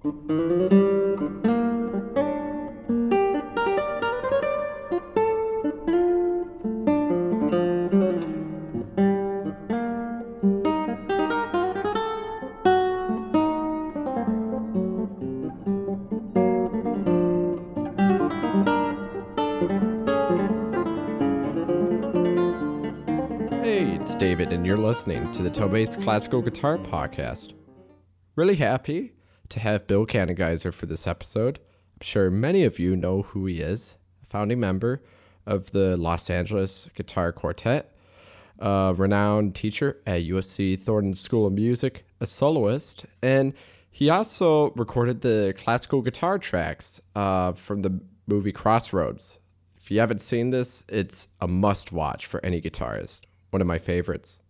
Hey, it's David, and you're listening to the Tobase Classical Guitar Podcast. Really happy to have Bill Kanengiser for this episode. I'm sure many of you know who he is, a founding member of the Los Angeles Guitar Quartet, a renowned teacher at USC Thornton School of Music, a soloist, and he also recorded the classical guitar tracks uh, from the movie Crossroads. If you haven't seen this, it's a must watch for any guitarist one of my favorites.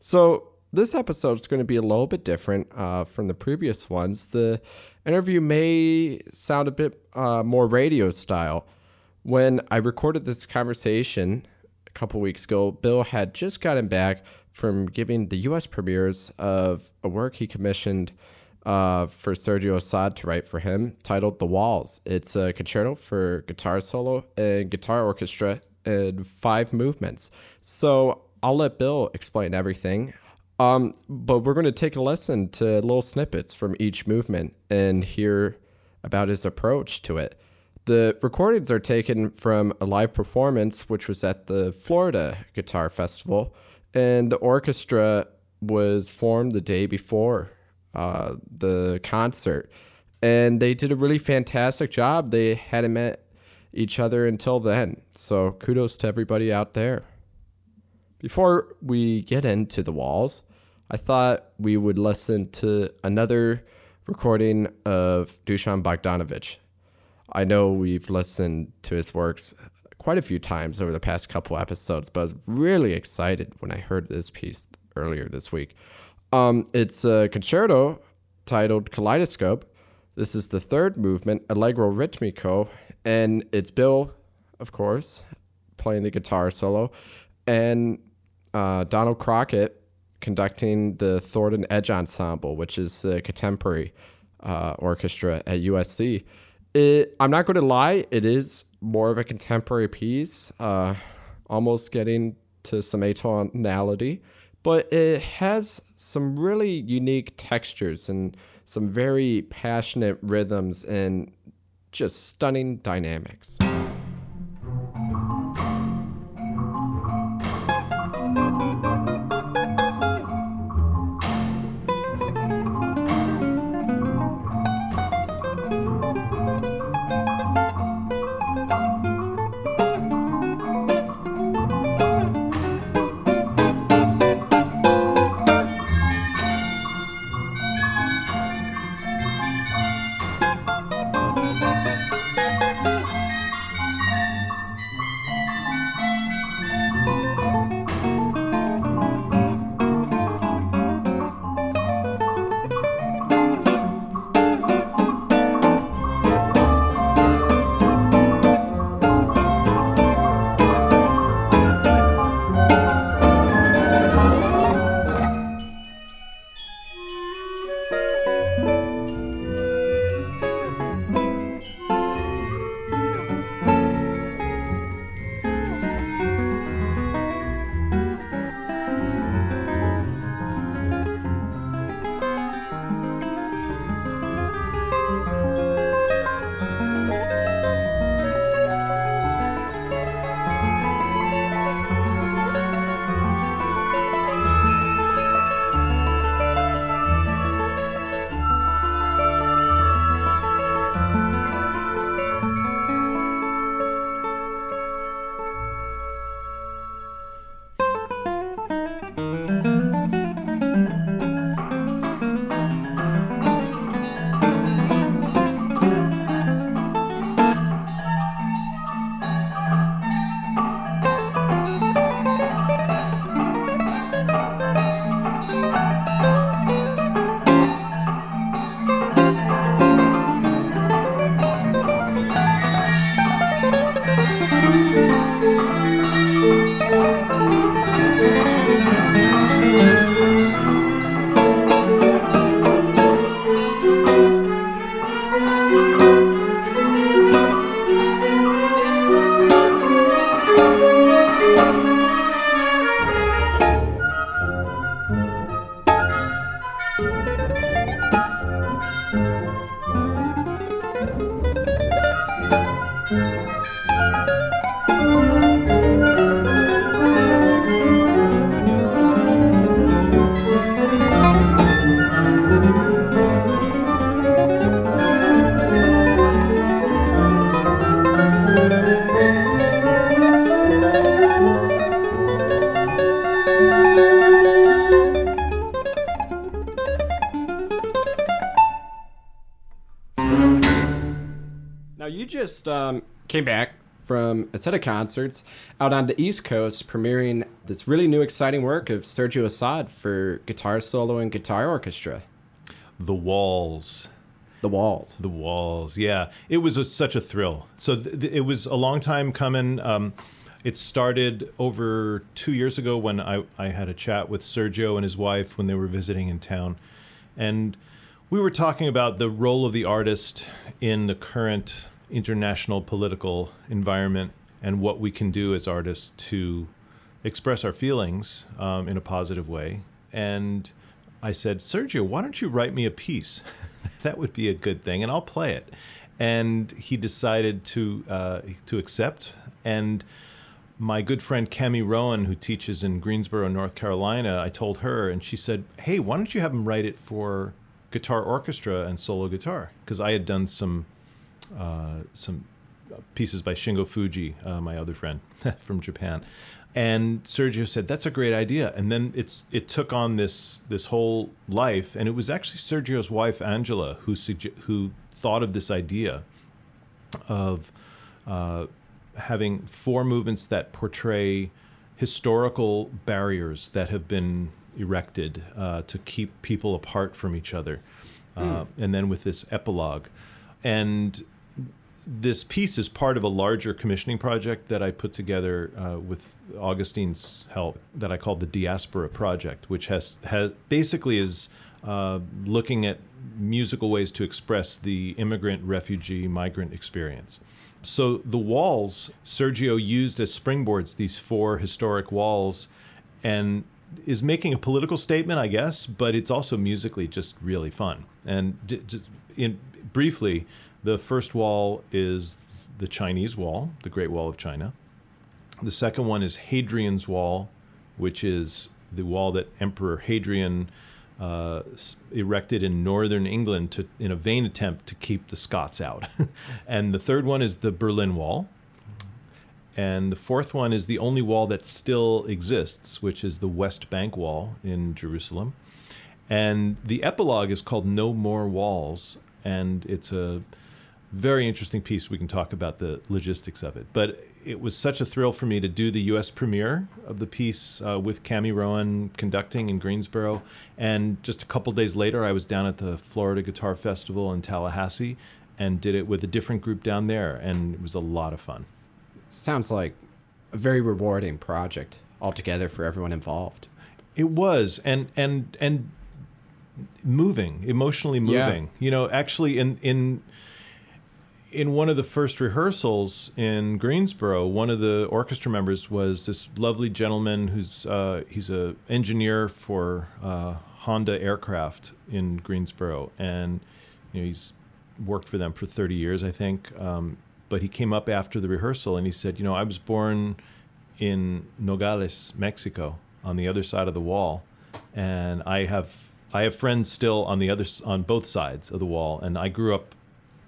So, this episode is going to be a little bit different uh, from the previous ones. The interview may sound a bit uh, more radio style. When I recorded this conversation a couple weeks ago, Bill had just gotten back from giving the US premieres of a work he commissioned uh, for Sergio Assad to write for him titled The Walls. It's a concerto for guitar solo and guitar orchestra in five movements. So I'll let Bill explain everything. Um, but we're going to take a listen to little snippets from each movement and hear about his approach to it. The recordings are taken from a live performance, which was at the Florida Guitar Festival, and the orchestra was formed the day before uh, the concert. And they did a really fantastic job. They hadn't met each other until then. So kudos to everybody out there. Before we get into the walls, I thought we would listen to another recording of Dusan Bogdanovic. I know we've listened to his works quite a few times over the past couple episodes, but I was really excited when I heard this piece earlier this week. Um, it's a concerto titled Kaleidoscope. This is the third movement, Allegro Ritmico, and it's Bill, of course, playing the guitar solo, and uh, Donald Crockett conducting the Thornton Edge Ensemble, which is the contemporary uh, orchestra at USC. It, I'm not going to lie, it is more of a contemporary piece, uh, almost getting to some atonality, but it has some really unique textures and some very passionate rhythms and just stunning dynamics. Now you just um, came back from a set of concerts out on the East Coast, premiering this really new, exciting work of Sergio Assad for guitar solo and guitar orchestra. The Walls. The Walls. The Walls. Yeah, it was a, such a thrill. So th- th- it was a long time coming. Um, it started over two years ago when I, I had a chat with Sergio and his wife when they were visiting in town. And we were talking about the role of the artist in the current international political environment and what we can do as artists to express our feelings um, in a positive way. And I said, Sergio, why don't you write me a piece? that would be a good thing, and I'll play it. And he decided to uh, to accept. And my good friend Kami Rowan, who teaches in Greensboro, North Carolina, I told her, and she said, "Hey, why don't you have him write it for guitar orchestra and solo guitar?" Because I had done some uh, some pieces by Shingo Fujii, uh, my other friend from Japan. And Sergio said, "That's a great idea." And then it's it took on this this whole life, and it was actually Sergio's wife Angela who suge- who thought of this idea of uh, having four movements that portray historical barriers that have been erected uh, to keep people apart from each other, uh, and then with this epilogue, and this piece is part of a larger commissioning project that I put together uh, with Augustine's help that I called the Diaspora Project, which has has basically is uh, looking at musical ways to express the immigrant, refugee, migrant experience. So the walls Sergio used as springboards, these four historic walls, and is making a political statement, I guess, but it's also musically just really fun. And j- just in briefly, the first wall is the Chinese Wall, the Great Wall of China. The second one is Hadrian's Wall, which is the wall that Emperor Hadrian uh, erected in northern England to, in a vain attempt to keep the Scots out. and the third one is the Berlin Wall. And the fourth one is the only wall that still exists, which is the West Bank Wall in Jerusalem. And the epilogue is called No More Walls, and it's a very interesting piece. We can talk about the logistics of it. But it was such a thrill for me to do the U.S. premiere of the piece uh, with Kami Rowan conducting in Greensboro. And just a couple days later, I was down at the Florida Guitar Festival in Tallahassee and did it with a different group down there. And it was a lot of fun. Sounds like a very rewarding project altogether for everyone involved. It was, and and and moving, emotionally Yeah. moving. You know, actually, in in in one of the first rehearsals in Greensboro, one of the orchestra members was this lovely gentleman who's uh, he's a engineer for uh, Honda aircraft in Greensboro, and you know he's worked for them for 30 years, I think. Um, but he came up after the rehearsal and he said, you know, I was born in Nogales, Mexico, on the other side of the wall, and I have I have friends still on the other on both sides of the wall, and I grew up,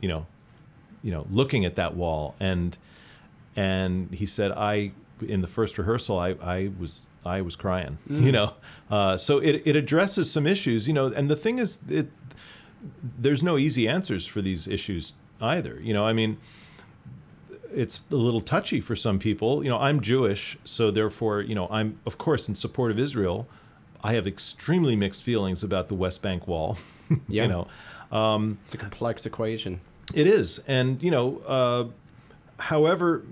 you know, you know, looking at that wall, and and he said I in the first rehearsal I, I was I was crying, you know, uh, so it it addresses some issues, you know, and the thing is it there's no easy answers for these issues either, you know, I mean it's a little touchy for some people. You know, I'm Jewish, so therefore, you know, I'm of course in support of Israel. I have extremely mixed feelings about the West Bank Wall. Yeah. you know, It's a complex equation. it is, and you know, uh, however,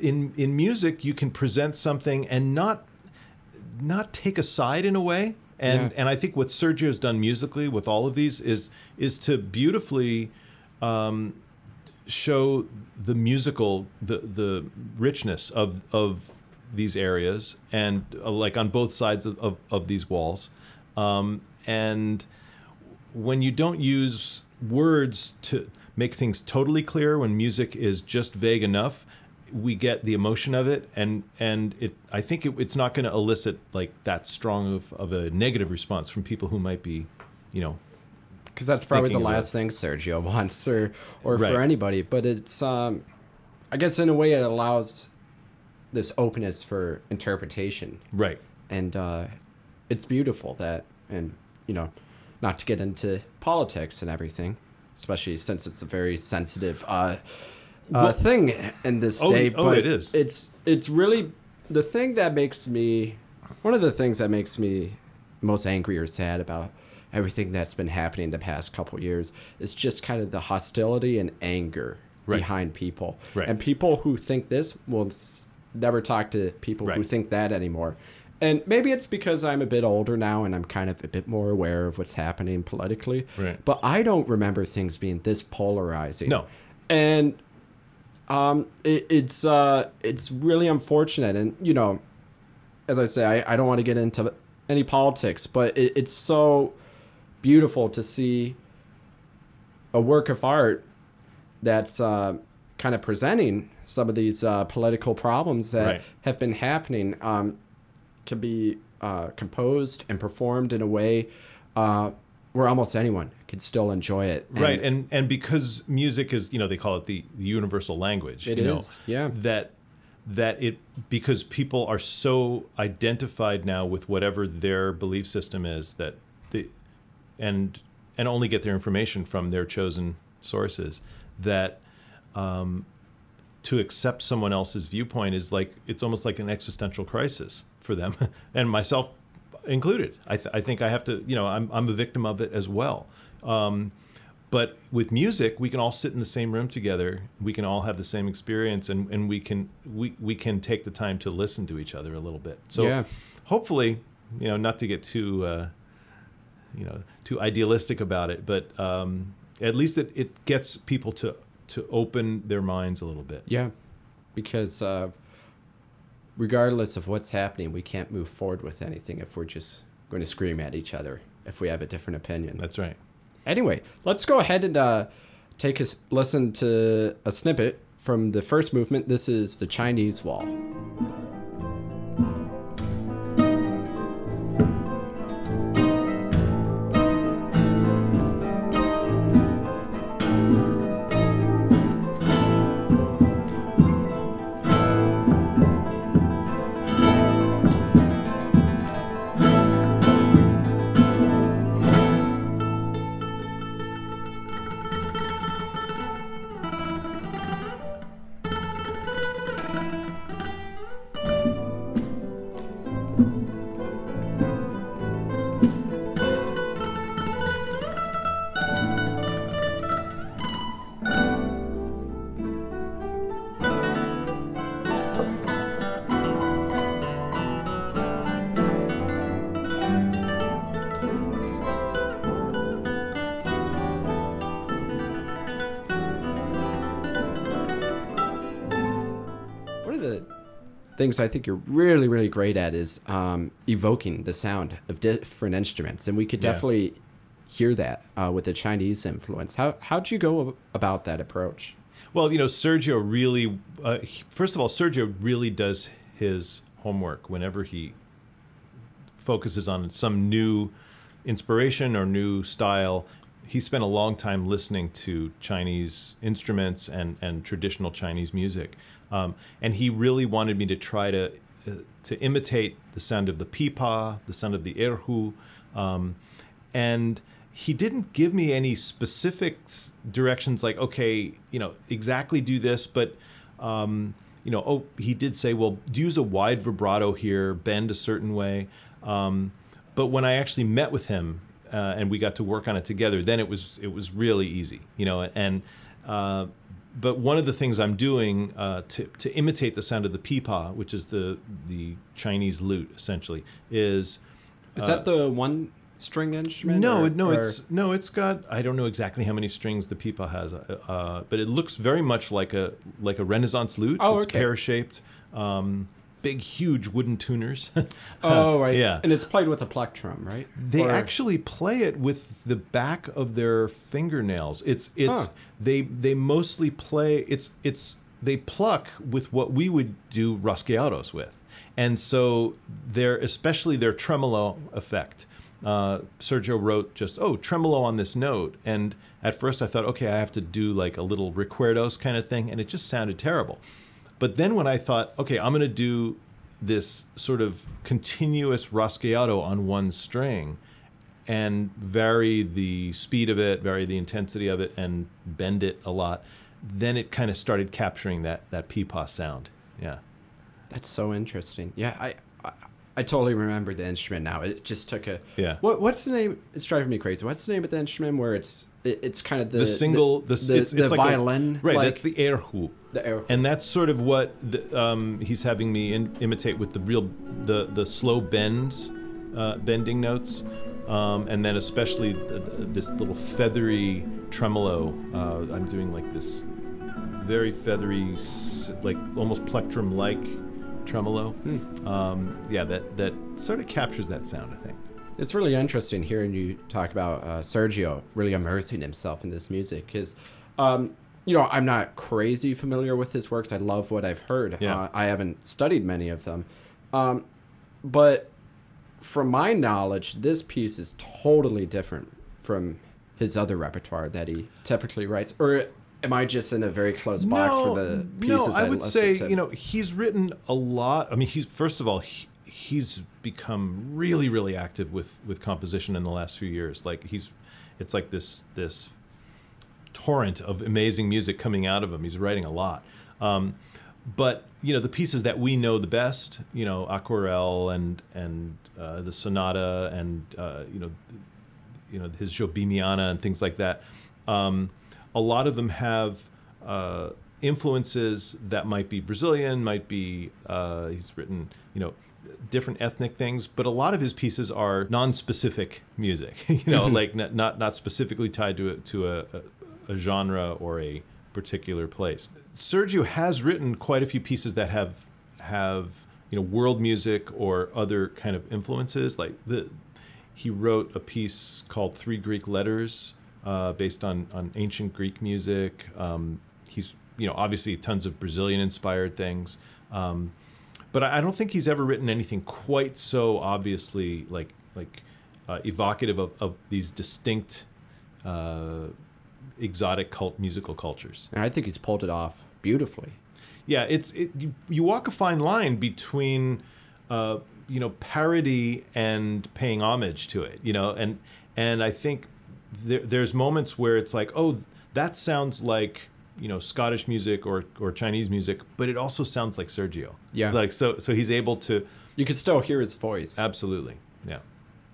in in music, you can present something and not not take a side in a way. And Yeah. and I think what Sergio's done musically with all of these is is to beautifully um, show the musical the the richness of of these areas and uh, like on both sides of, of, of these walls. Um, and when you don't use words to make things totally clear when music is just vague enough we get the emotion of it and and it i think it, it's not going to elicit like that strong of, of a negative response from people who might be you know because that's probably the last thing Sergio wants, or or Right. for anybody. But it's, um, I guess, in a way, it allows this openness for interpretation, right and uh, it's beautiful that, and you know, not to get into politics and everything, especially since it's a very sensitive uh, uh, thing in this Oh, day. oh, but it is. It's it's really the thing that makes me one of the things that makes me most angry or sad about everything that's been happening the past couple years is just kind of the hostility and anger Right. behind people. Right. And people who think this will never talk to people who think that anymore. And maybe it's because I'm a bit older now and I'm kind of a bit more aware of what's happening politically. Right. But I don't remember things being this polarizing. No. And um, it, it's uh, it's really unfortunate. And you know, as I say, I, I don't want to get into any politics, but it, it's so beautiful to see a work of art that's uh, kind of presenting some of these uh, political problems that Right. have been happening um, can be uh, composed and performed in a way uh, where almost anyone could still enjoy it. right and and because music is you know they call it the, the universal language It you know, yeah. that that it because people are so identified now with whatever their belief system is that the and and only get their information from their chosen sources that um, to accept someone else's viewpoint is like it's almost like an existential crisis for them and myself included. I, th- I think i have to you know i'm, I'm a victim of it as well. Um, but with music we can all sit in the same room together. We can all have the same experience and, and we can we, we can take the time to listen to each other a little bit. So Yeah. hopefully you know not to get too uh, you know too idealistic about it but um, at least it, it gets people to to open their minds a little bit Yeah, because uh, regardless of what's happening, we can't move forward with anything if we're just going to scream at each other if we have a different opinion. that's right Anyway, let's go ahead and uh, take a listen to a snippet from the first movement. This is the Chinese Wall. Things I think you're really, really great at is um, evoking the sound of different instruments, and we could Yeah. definitely hear that uh, with the Chinese influence. How how'd you go about that approach? Well, you know, Sergio really, uh, he- first of all, Sergio really does his homework whenever he focuses on some new inspiration or new style. He spent a long time listening to Chinese instruments and, and traditional Chinese music. Um, and he really wanted me to try to, uh, to imitate the sound of the pipa, the sound of the erhu. Um, and he didn't give me any specific directions like okay you know exactly do this but um, you know oh he did say well use a wide vibrato here bend a certain way um, but when i actually met with him uh, and we got to work on it together then it was it was really easy you know and uh, but one of the things I'm doing uh, to, to imitate the sound of the pipa, which is the the Chinese lute, essentially, is Is that the one string instrument? no, or- no, or- it's no, it's got. I don't know exactly how many strings the pipa has, uh, uh, but it looks very much like a like a Renaissance lute. Oh, it's okay. pear shaped, um, big, huge wooden tuners. oh right, yeah. and it's played with a plectrum, right? They Or- actually play it with the back of their fingernails. It's it's Huh. they they mostly play it's it's they pluck with what we would do rasgueados with, and so they're especially their tremolo effect. Uh, Sergio wrote just oh tremolo on this note, and at first I thought okay I have to do like a little recuerdos kind of thing, and it just sounded terrible. But then when I thought okay I'm going to do this sort of continuous rasgueado on one string and vary the speed of it, vary the intensity of it, and bend it a lot, then it kind of started capturing that that pipa sound. Yeah. That's so interesting. Yeah, I, I, I totally remember the instrument now. It just took a. Yeah. What What's the name? It's driving me crazy. What's the name of the instrument where it's it, it's kind of the The, single, the, the, it's, the it's like a- violin, right? like that's the erhu. the air. and that's sort of what the, um, he's having me in, imitate with the real the the slow bends uh, bending notes um, and then especially th- th- this little feathery tremolo uh, i'm doing like this very feathery like almost plectrum like tremolo um, yeah that that sort of captures that sound i think It's really interesting hearing you talk about uh, Sergio really immersing himself in this music because, um, you know, I'm not crazy familiar with his works. I love what I've heard. Yeah. Uh, I haven't studied many of them, um, but from my knowledge, this piece is totally different from his other repertoire that he typically writes. Or am I just in a very close box for the pieces? No, I would say to? you know he's written a lot. I mean, he's first of all he, he's become really really active with with composition in the last few years. Like he's it's like this this torrent of amazing music coming out of him. He's writing a lot. Um, but you know the pieces that we know the best, you know, Aquarelle and and uh, the Sonata and uh, you know you know his Jobiniana and things like that. Um, a lot of them have uh, influences that might be Brazilian, might be uh, he's written you know different ethnic things, but a lot of his pieces are non-specific music. you know, like not, not not specifically tied to a, to a, a, a genre or a particular place. Sergio has written quite a few pieces that have have you know world music or other kind of influences. Like the he wrote a piece called Three Greek Letters, uh, based on on ancient Greek music. Um, he's you know obviously tons of Brazilian inspired things. Um, but I I don't think he's ever written anything quite so obviously like like uh, evocative of, of these distinct uh, exotic cult musical cultures. And I think he's pulled it off beautifully. Yeah, it's it, you, you walk a fine line between uh, you know parody and paying homage to it. You know, and and I think there, there's moments where it's like, oh, that sounds like you know Scottish music or or Chinese music, but it also sounds like Sergio. Yeah. like so so he's able to You can still hear his voice. absolutely yeah.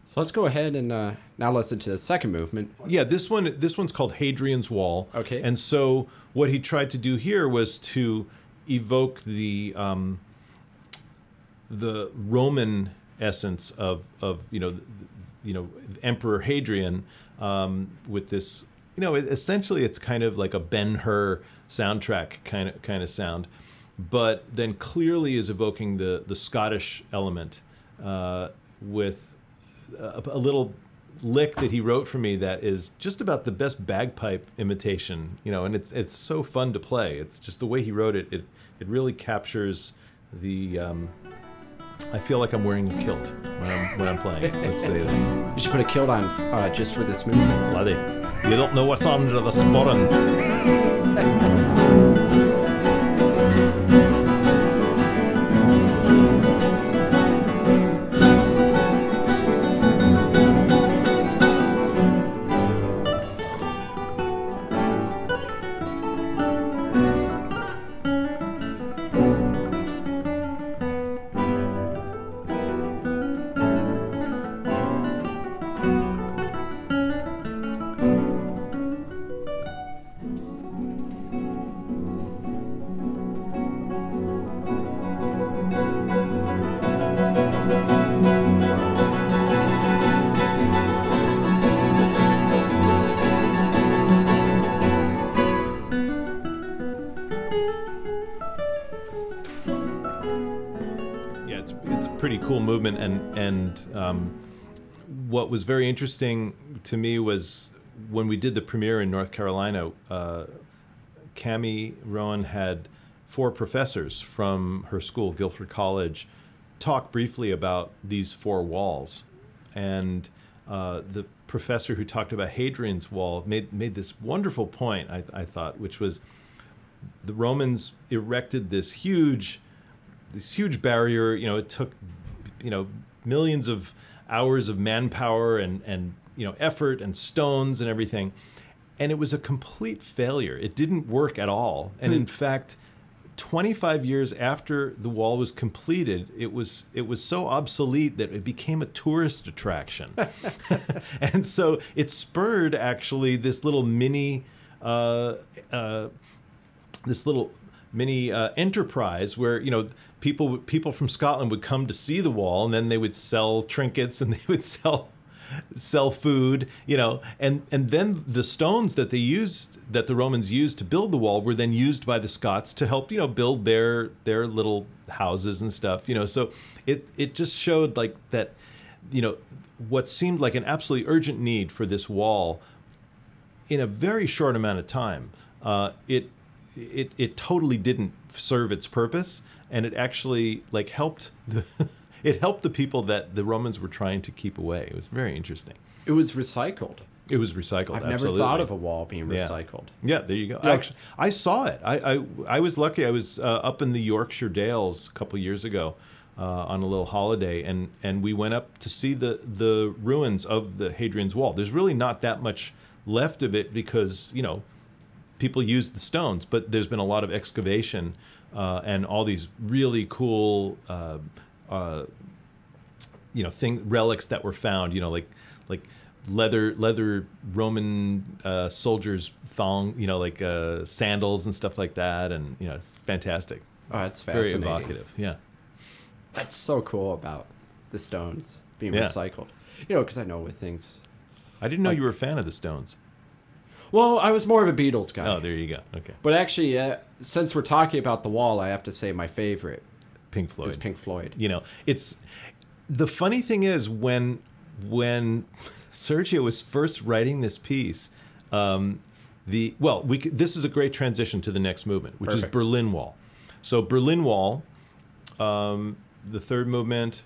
So let's go ahead and uh, now listen to the second movement. Yeah, this one this one's called Hadrian's Wall. Okay. And so what he tried to do here was to evoke the um, the Roman essence of of you know you know Emperor Hadrian um, with this you know essentially it's kind of like a Ben Hur soundtrack kind of kind of sound, but then clearly is evoking the the Scottish element uh, with a, a little lick that he wrote for me that is just about the best bagpipe imitation, you know, and it's it's so fun to play. It's just the way he wrote it. It it really captures the. Um, I feel like I'm wearing a kilt when I'm when I'm playing. Let's say that. You should put a kilt on uh, just for this movement. Laddie, you don't know what's under the sporran. Um, what was very interesting to me was when we did the premiere in North Carolina. Uh, Kami Rowan had four professors from her school, Guilford College, talk briefly about these four walls, and uh, the professor who talked about Hadrian's Wall made made this wonderful point. I, I thought, which was the Romans erected this huge this huge barrier. You know, it took you know millions of hours of manpower and and you know effort and stones and everything, and it was a complete failure. It didn't work at all, and in fact. 25 years after the wall was completed, it was it was so obsolete that it became a tourist attraction, and so it spurred actually this little mini, uh, uh, this little mini uh, enterprise where you know people people from Scotland would come to see the wall, and then they would sell trinkets and they would sell sell food, you know, and and then the stones that they used that the Romans used to build the wall were then used by the Scots to help, you know, build their their little houses and stuff, you know. So it it just showed like that, you know, what seemed like an absolutely urgent need for this wall in a very short amount of time. Uh, it it it totally didn't serve its purpose, and it actually like helped the. it helped the people that the Romans were trying to keep away. It was very interesting. It was recycled. It was recycled. I've absolutely. never thought of a wall being Yeah. recycled. Yeah, there you go. Yeah. Actually, I saw it. I, I I was lucky. I was uh, up in the Yorkshire Dales a couple years ago uh, on a little holiday, and and we went up to see the the ruins of the Hadrian's Wall. There's really not that much left of it because you know people used the stones, but there's been a lot of excavation uh, and all these really cool. Uh, uh, you know thing relics that were found you know like like leather leather roman uh, soldiers thong you know like uh, sandals and stuff like that and you know it's fantastic Oh, that's very evocative yeah That's so cool about the stones being Yeah. recycled. You know, because I know with things. i didn't know you were a fan of the stones Well, I was more of a Beatles guy. oh there you go okay But actually, uh, since we're talking about the wall, I have to say my favorite pink floyd. Is Pink Floyd. you know it's the funny thing is when when sergio was first writing this piece um, the well we this is a great transition to the next movement which is berlin wall. So berlin wall um, the third movement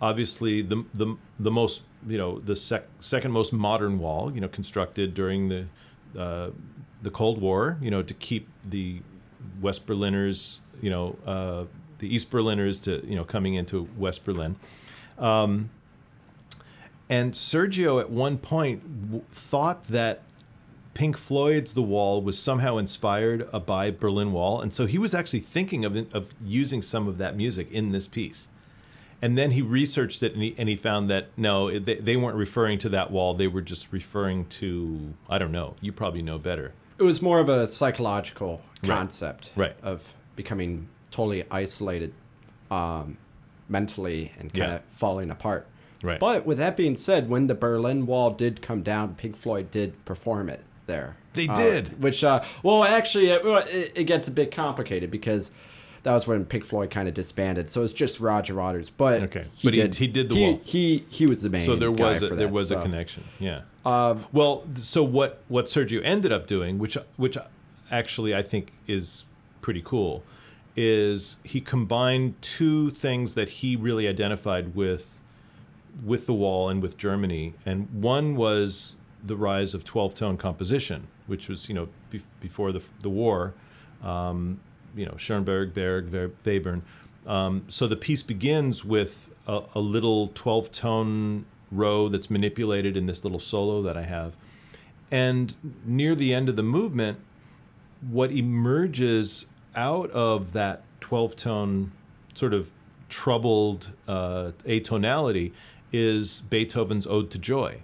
obviously the the, the most you know the sec- second most modern wall you know constructed during the uh, the cold war you know to keep the west berliners you know uh, the east berliners to you know coming into west berlin um, and sergio at one point w- thought that Pink Floyd's The Wall was somehow inspired uh, by Berlin Wall, and so he was actually thinking of of using some of that music in this piece. And then he researched it, and he, and he found that no, they, they weren't referring to that wall; they were just referring to I don't know. You probably know better. It was more of a psychological concept Right. of becoming totally isolated um, mentally and kind Yeah. of falling apart. Right. But with that being said, when the Berlin Wall did come down, Pink Floyd did perform it there. They Uh, did. Which, uh, well, actually, it, it, it gets a bit complicated because that was when Pink Floyd kind of disbanded. So it's just Roger Waters. But Okay. But he- he did the he, wall. He he was the main. so there was a, there that, was a connection. Yeah. Um, Well, so what what Sergio ended up doing, which which actually I think is pretty cool, is he combined two things that he really identified with with the wall and with Germany, and one was the rise of twelve tone composition, which was you know be- before the the war, um, you know Schoenberg, Berg, Webern. Um, so the piece begins with a, a little twelve tone row that's manipulated in this little solo that I have, and near the end of the movement, what emerges out of that 12 tone sort of troubled uh, atonality is Beethoven's Ode to Joy.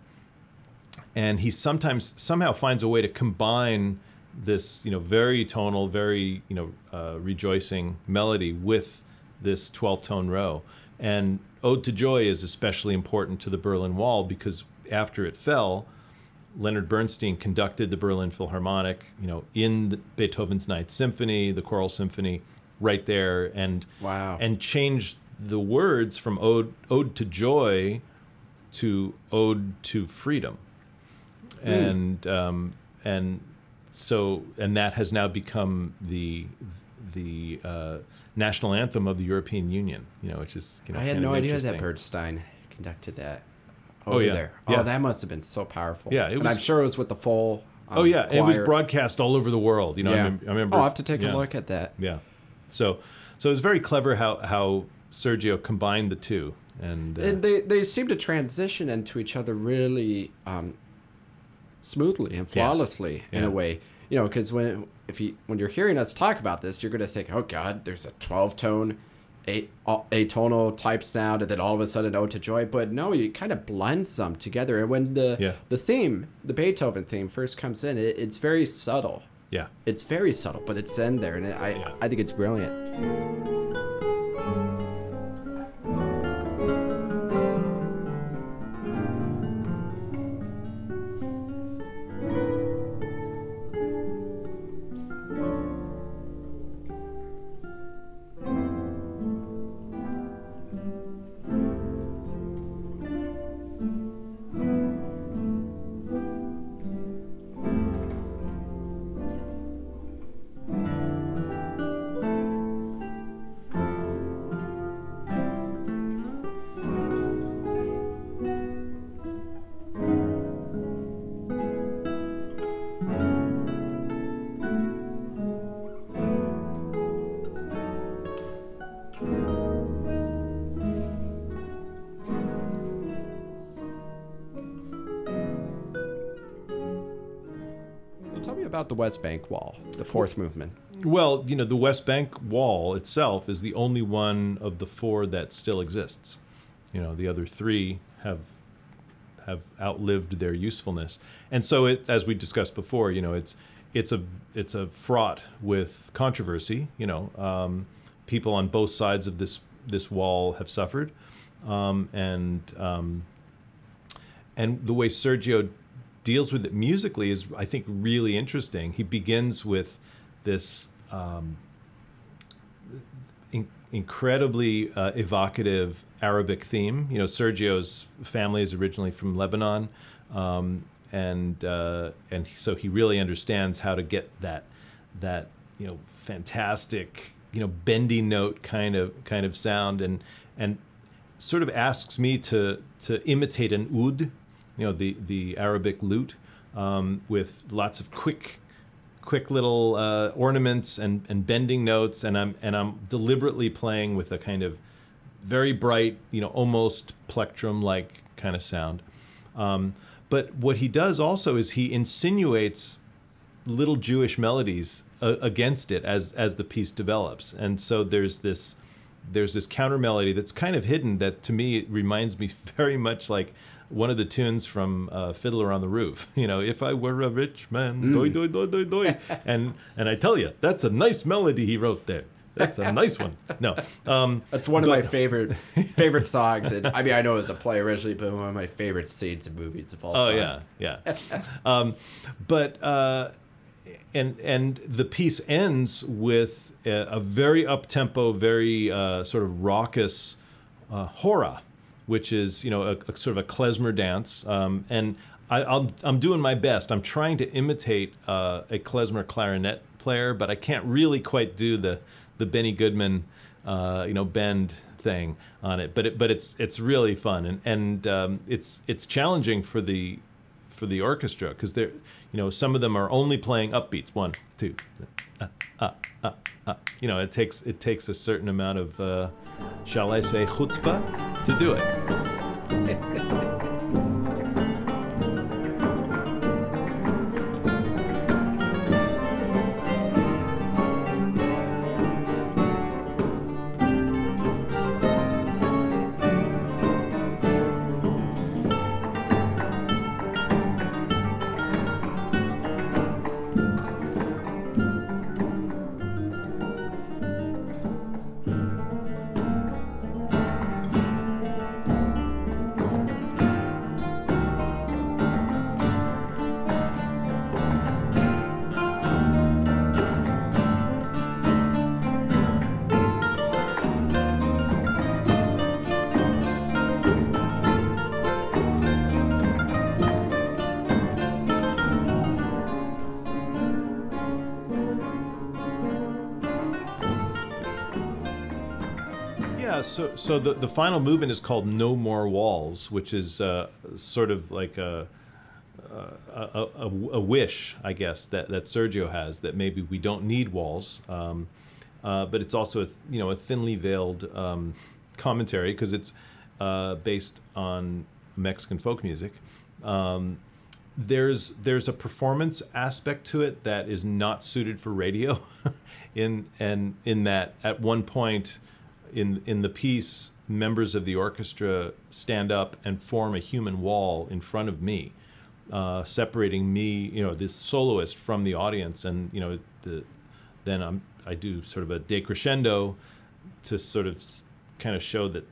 And he sometimes somehow finds a way to combine this, you know, very tonal, very, you know, uh, rejoicing melody with this 12 tone row. And Ode to Joy is especially important to the Berlin Wall because after it fell, Leonard Bernstein conducted the Berlin Philharmonic, you know, in the, Beethoven's Ninth Symphony, the Choral Symphony, right there, and Wow. and changed the words from ode ode to joy to ode to freedom, and um, and so and that has now become the the uh, national anthem of the European Union. You know, which is you know I had no idea that. Bernstein conducted that Oh, over yeah. there. Yeah. Oh, that must have been so powerful. Yeah, it and was- I'm sure it was with the full. Um, Oh yeah, and it was broadcast all over the world. You know, I, yeah. remember, I remember. Oh, I'll have to take yeah. a look at that. Yeah. So so it was very clever how how Sergio combined the two. and, uh, and they they seem to transition into each other really um, smoothly and flawlessly in Yeah. a way. You know, because when if you when you're hearing us talk about this, you're going to think, oh God, there's a 12 tone, a atonal type sound, and then all of a sudden ode to joy. But no, you kind of blend some together. And when the Yeah. the theme, the Beethoven theme, first comes in, it, it's very subtle. yeah. It's very subtle, but it's in there, and I Yeah. I think it's brilliant. About the West Bank Wall, the fourth movement. Well, you know, the West Bank wall itself is the only one of the four that still exists. You know, the other three have have outlived their usefulness, and so it, as we discussed before, you know, it's it's a it's a fraught with controversy. You know, um, people on both sides of this this wall have suffered, um, and um, and the way Sergio deals with it musically is, I think, really interesting. He begins with this um, in- incredibly uh, evocative Arabic theme. You know, Sergio's family is originally from Lebanon, um, and uh, and so he really understands how to get that that you know fantastic you know bendy note kind of kind of sound and and sort of asks me to to imitate an oud, you know, the the Arabic lute, um, with lots of quick, quick little uh, ornaments and and bending notes, and I'm and I'm deliberately playing with a kind of very bright, you know, almost plectrum like kind of sound. Um, but what he does also is he insinuates little Jewish melodies uh, against it as as the piece develops, and so there's this there's this counter melody that's kind of hidden that to me it reminds me very much like one of the tunes from uh, Fiddler on the Roof. You know, if I were a rich man, doi doi doi doi doi, and and I tell you that's a nice melody he wrote there. That's a nice one. No, um, That's one of but- my favorite favorite songs. And I mean, I know it was a play originally, but one of my favorite scenes in movies of all Oh time. Oh yeah, yeah. um, but uh, and and the piece ends with a, a very up tempo, very uh, sort of raucous uh, hora, which is you know a, a sort of a klezmer dance. Um, and I, I'm I'm doing my best. I'm trying to imitate uh, a klezmer clarinet player, but I can't really quite do the the Benny Goodman uh, you know bend thing on it. But it, but it's it's really fun and and um, it's it's challenging for the for the orchestra because they're you know some of them are only playing upbeats one two uh, uh, uh, uh. you know it takes it takes a certain amount of uh, shall I say chutzpah to do it. So so the the final movement is called No More Walls, which is uh, sort of like a a, a, a wish, I guess, that, that Sergio has that maybe we don't need walls. Um, uh, but it's also a, you know a thinly veiled um, commentary because it's uh, based on Mexican folk music. Um, there's there's a performance aspect to it that is not suited for radio, in and in that at one point in in the piece, members of the orchestra stand up and form a human wall in front of me, uh, separating me, you know, this soloist from the audience, and you know, the, then I'm I do sort of a decrescendo to sort of kind of show that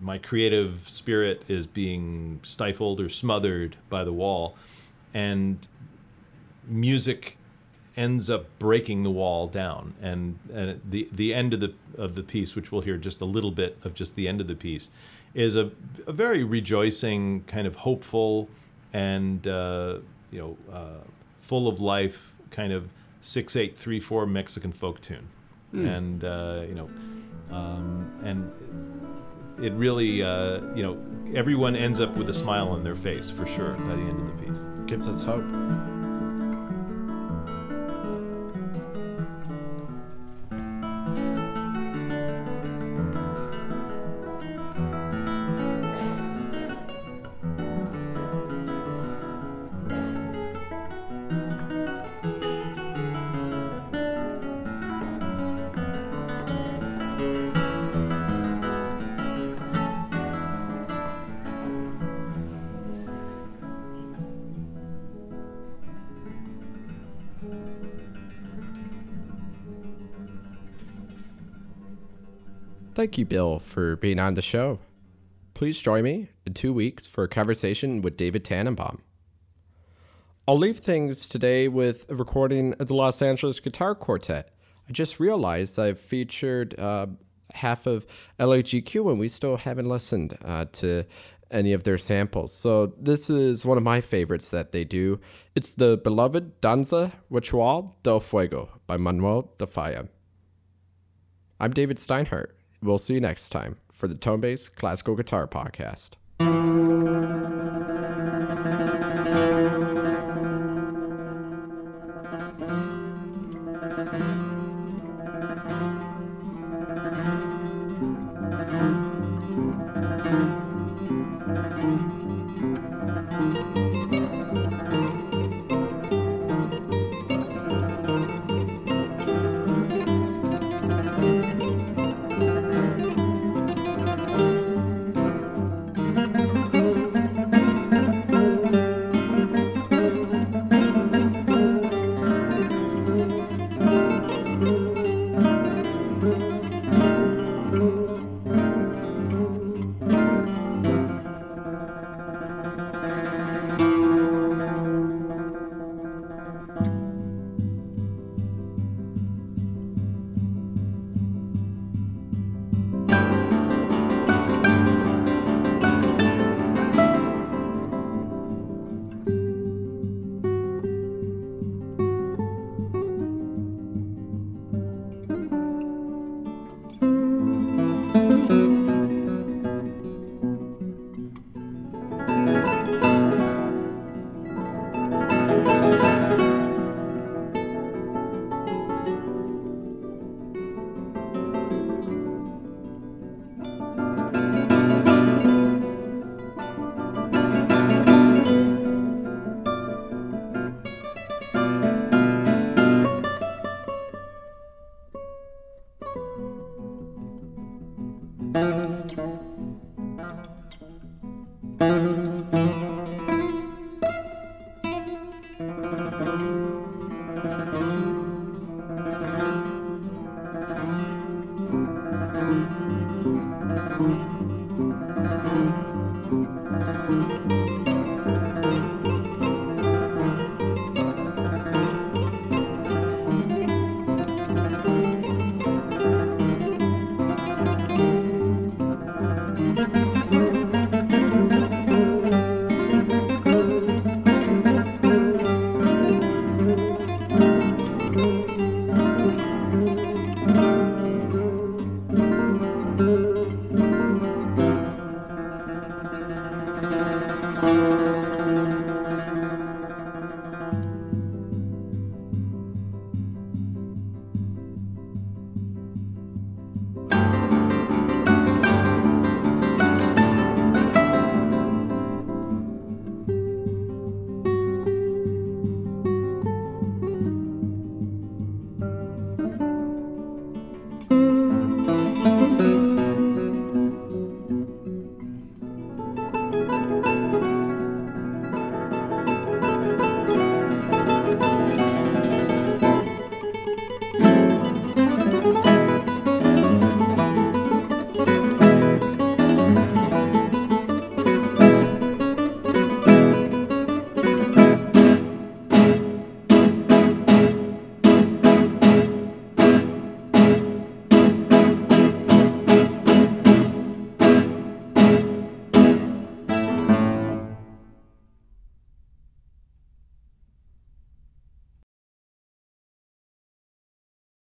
my creative spirit is being stifled or smothered by the wall, and music ends up breaking the wall down. And, and the the end of the of the piece, which we'll hear just a little bit of just the end of the piece, is a, a very rejoicing, kind of hopeful, and uh, you know, uh, full of life, kind of six eight three four Mexican folk tune, mm. and uh, you know, um, and it really, uh, you know, everyone ends up with a smile on their face for sure by the end of the piece. Gives us hope. Thank you, Bill, for being on the show. Please join me in two weeks for a conversation with David Tanenbaum. I'll leave things today with a recording of the Los Angeles Guitar Quartet. I just realized I've featured uh, half of LAGQ and we still haven't listened uh, to any of their samples. So this is one of my favorites that they do. It's the beloved Danza Ritual del Fuego by Manuel de Falla. I'm David Steinhardt. We'll see you next time for the Tonebase Classical Guitar Podcast.